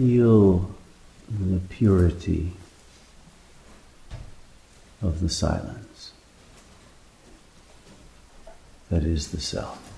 Feel the purity of the silence that is the self.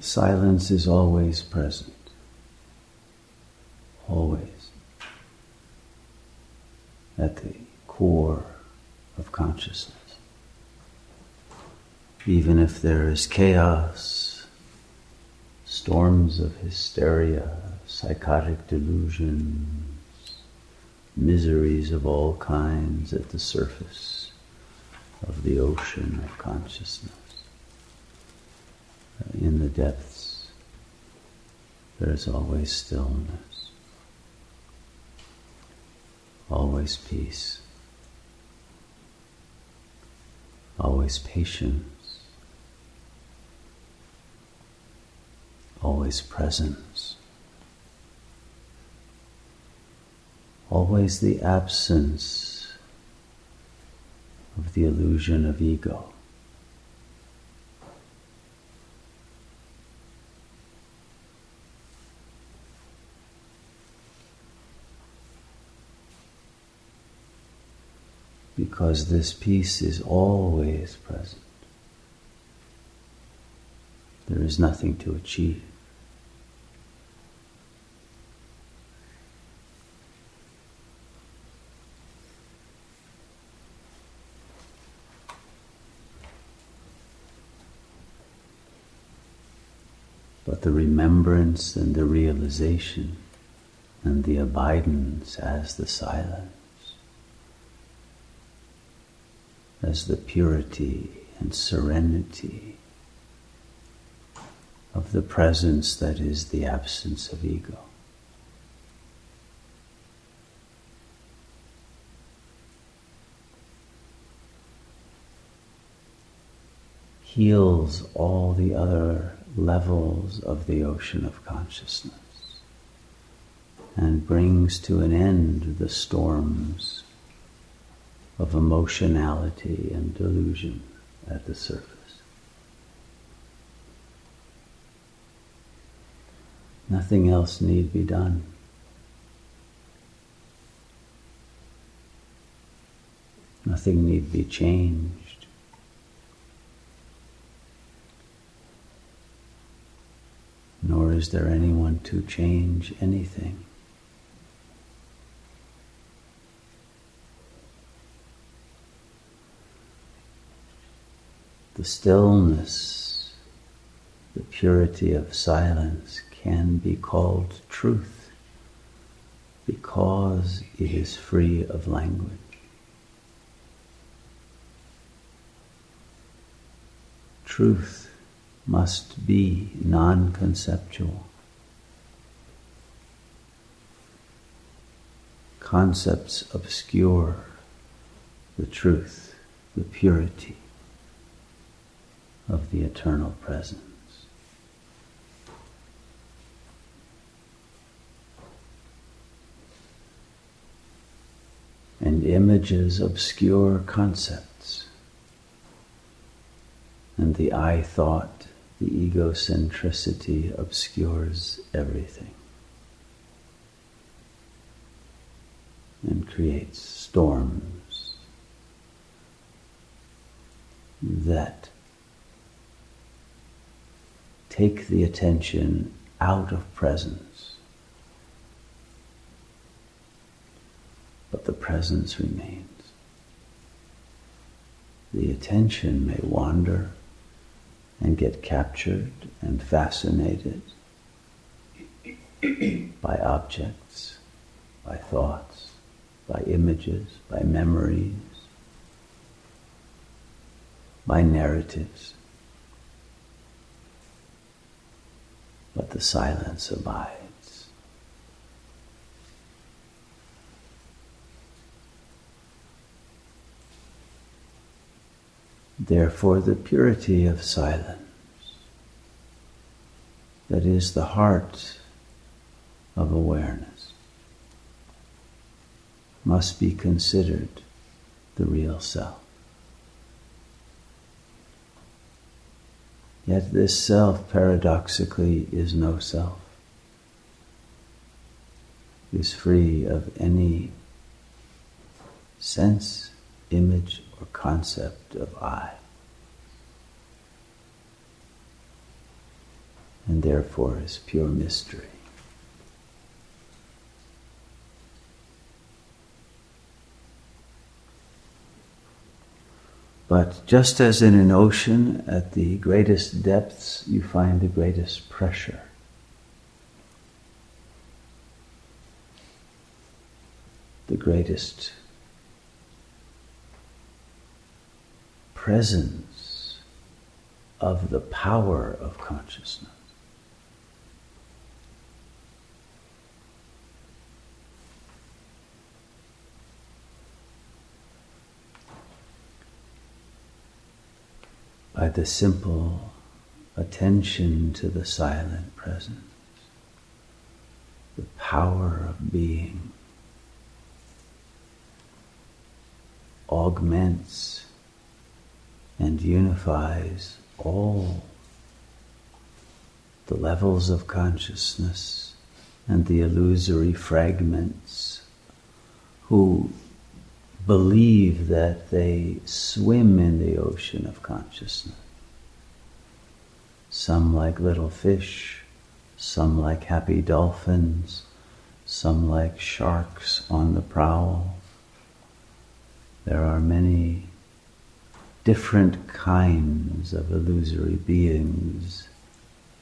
Silence is always present. Always. At the core of consciousness. Even if there is chaos, storms of hysteria, psychotic delusions, miseries of all kinds at the surface of the ocean of consciousness Uh, in the depths, there is always stillness, always peace, always patience, always presence, always the absence of the illusion of ego. Because this peace is always present. There is nothing to achieve. But the remembrance and the realization and the abidance as the silence as the purity and serenity of the presence that is the absence of ego. Heals all the other levels of the ocean of consciousness and brings to an end the storms of emotionality and delusion at the surface. Nothing else need be done. Nothing need be changed. Nor is there anyone to change anything. The stillness, the purity of silence can be called truth because it is free of language. Truth must be non conceptual. Concepts obscure the truth, the purity of the eternal presence. And images obscure concepts. And the I thought, the egocentricity obscures everything. And creates storms that take the attention out of presence. But the presence remains. The attention may wander and get captured and fascinated by objects, by thoughts, by images, by memories, by narratives. But the silence abides. Therefore, the purity of silence, that is the heart of awareness, must be considered the real self. Yet this self, paradoxically, is no self, is free of any sense, image, or concept of I. And therefore is pure mystery. But just as in an ocean, at the greatest depths, you find the greatest pressure. The greatest presence of the power of consciousness. By the simple attention to the silent presence, the power of being augments and unifies all the levels of consciousness and the illusory fragments who believe that they swim in the ocean of consciousness. Some like little fish, some like happy dolphins, some like sharks on the prowl. There are many different kinds of illusory beings,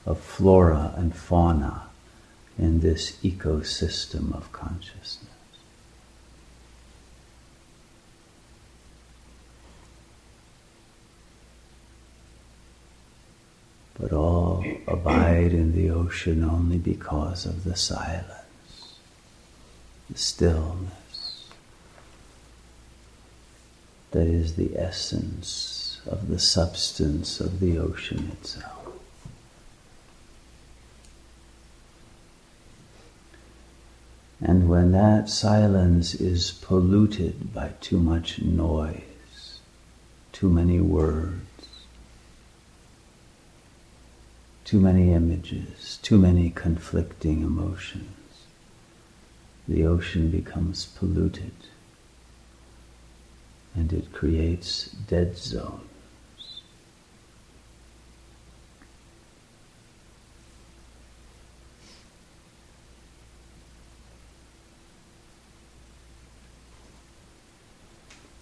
of flora and fauna in this ecosystem of consciousness. But all abide in the ocean only because of the silence, the stillness. That is the essence of the substance of the ocean itself. And when that silence is polluted by too much noise, too many words, too many images, too many conflicting emotions. The ocean becomes polluted and it creates dead zones.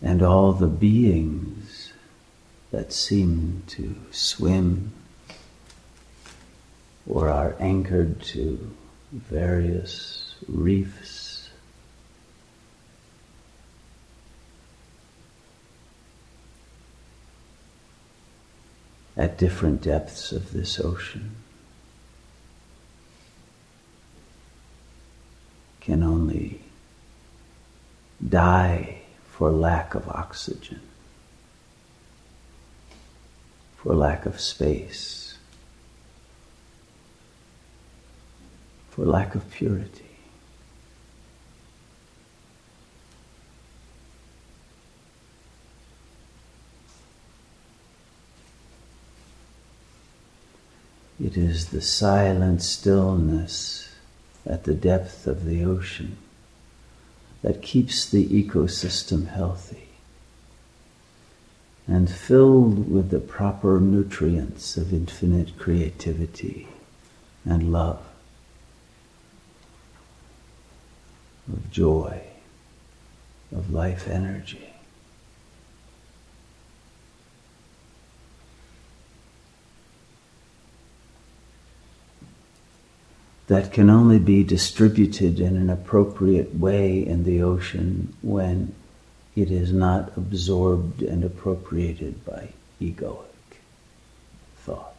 And all the beings that seem to swim or are anchored to various reefs. At different depths of this ocean, can only die for lack of oxygen, for lack of space. For lack of purity. It is the silent stillness at the depth of the ocean that keeps the ecosystem healthy and filled with the proper nutrients of infinite creativity and love. Of joy, of life energy. That can only be distributed in an appropriate way in the ocean when it is not absorbed and appropriated by egoic thoughts.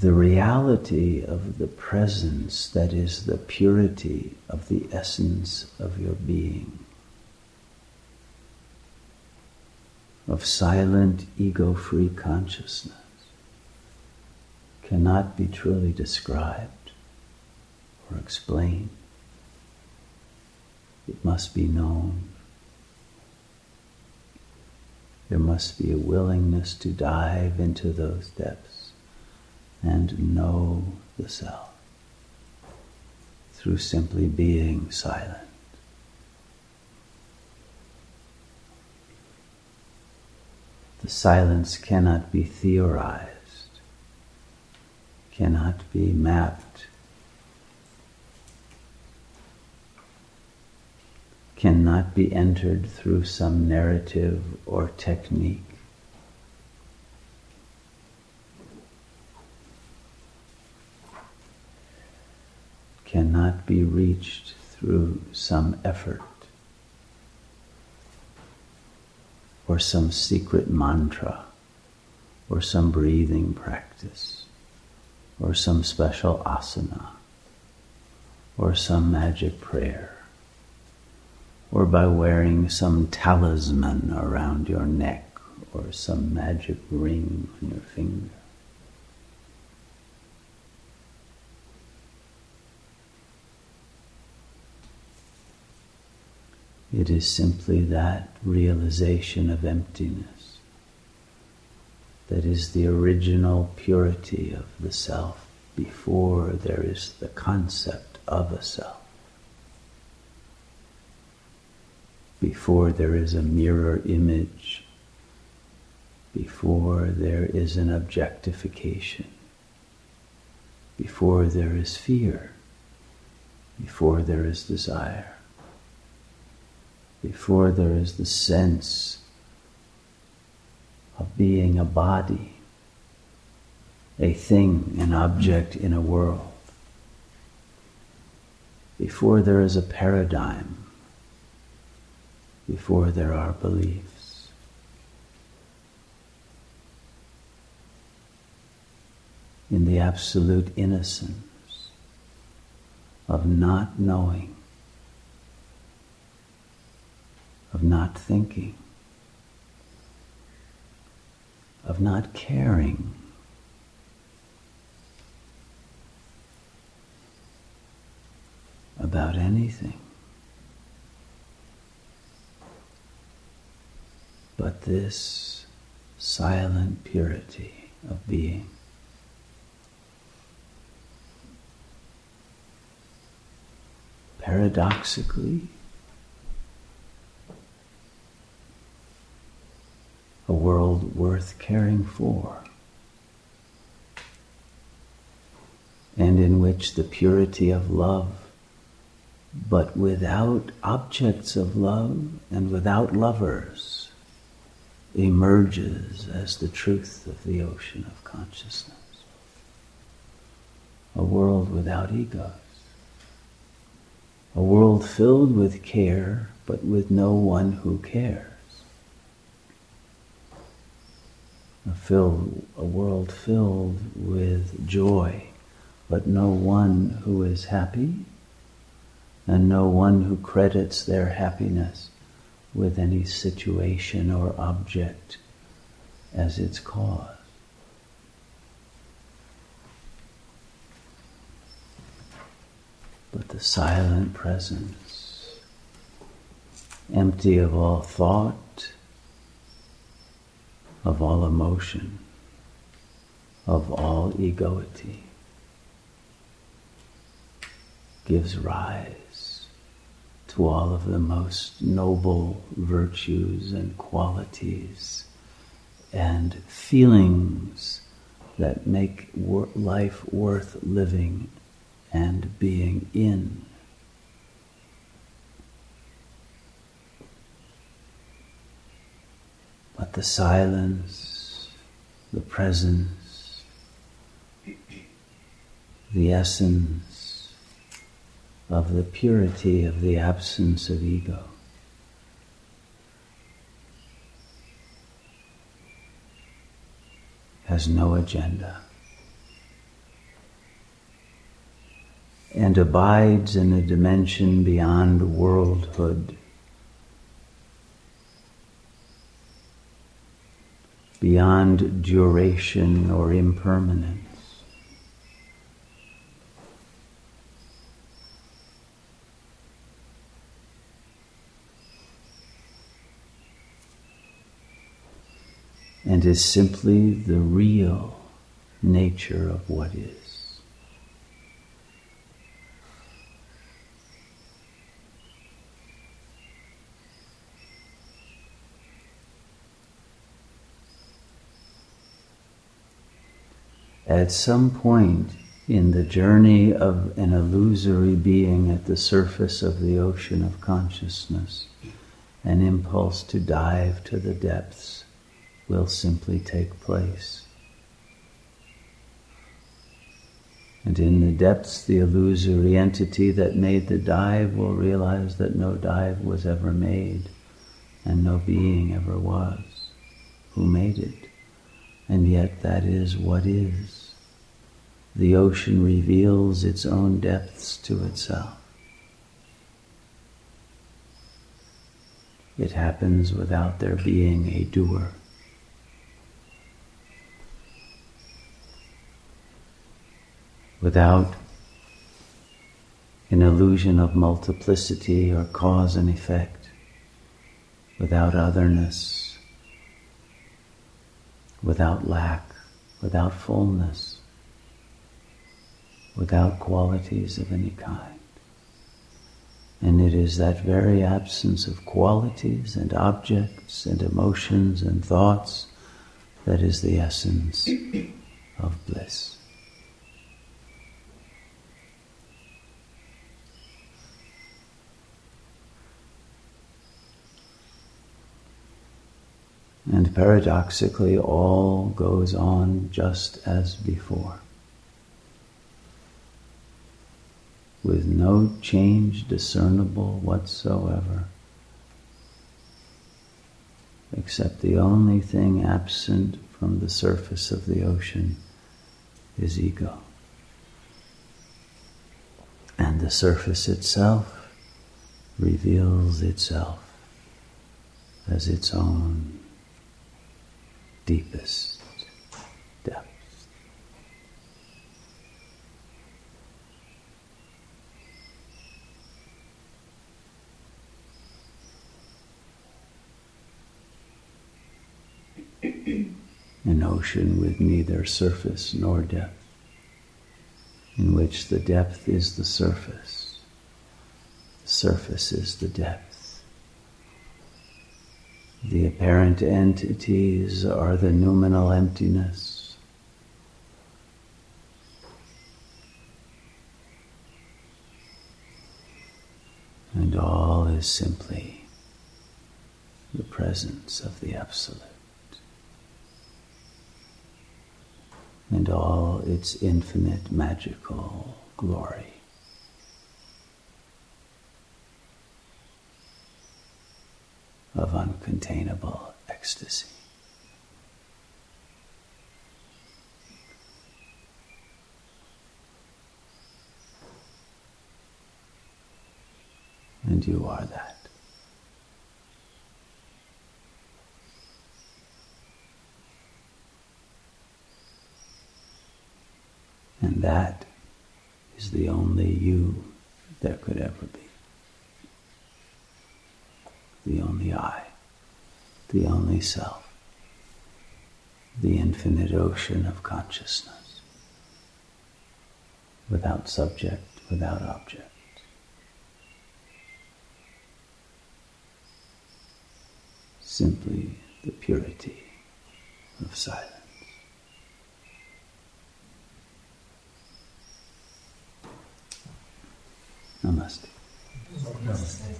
The reality of the presence that is the purity of the essence of your being, of silent ego free consciousness, cannot be truly described or explained. It must be known. There must be a willingness to dive into those depths and know the self through simply being silent. The silence cannot be theorized, cannot be mapped, cannot be entered through some narrative or technique. Cannot be reached through some effort or some secret mantra or some breathing practice or some special asana or some magic prayer or by wearing some talisman around your neck or some magic ring on your finger. It is simply that realization of emptiness that is the original purity of the self before there is the concept of a self. Before there is a mirror image, before there is an objectification, before there is fear, before there is desire before there is the sense of being a body, a thing, an object in a world, before there is a paradigm, before there are beliefs. In the absolute innocence of not knowing of not thinking, of not caring. About anything. But this silent purity of being. Paradoxically, world worth caring for, and in which the purity of love, but without objects of love and without lovers, emerges as the truth of the ocean of consciousness. A world without egos. A world filled with care, but with no one who cares. a, filled, a world filled with joy, but no one who is happy and no one who credits their happiness with any situation or object as its cause. But the silent presence, empty of all thought, of all emotion, of all egoity, gives rise to all of the most noble virtues and qualities and feelings that make life worth living and being in. The silence, the presence, the essence of the purity of the absence of ego. has no agenda, and abides in a dimension beyond worldhood. Beyond duration or impermanence. and is simply the real nature of what is. At some point in the journey of an illusory being at the surface of the ocean of consciousness, an impulse to dive to the depths will simply take place. And in the depths, the illusory entity that made the dive will realize that no dive was ever made and no being ever was who made it. And yet, that is what is. The ocean reveals its own depths to itself. It happens without there being a doer. without an illusion of multiplicity or cause and effect, without otherness, without lack, without fullness, without qualities of any kind. And it is that very absence of qualities and objects and emotions and thoughts that is the essence of bliss. And paradoxically, all goes on just as before. With no change discernible whatsoever, except the only thing absent from the surface of the ocean is ego. And the surface itself reveals itself as its own deepest depths. An ocean with neither surface nor depth, in which the depth is the surface, the surface is the depth. The apparent entities are the noumenal emptiness. And all is simply the presence of the Absolute. And all its infinite magical glory. of uncontainable ecstasy. And you are that. And that is the only you there could ever be the only I, the only self, the infinite ocean of consciousness, without subject, without object. Simply the purity of silence. Namaste. Namaste.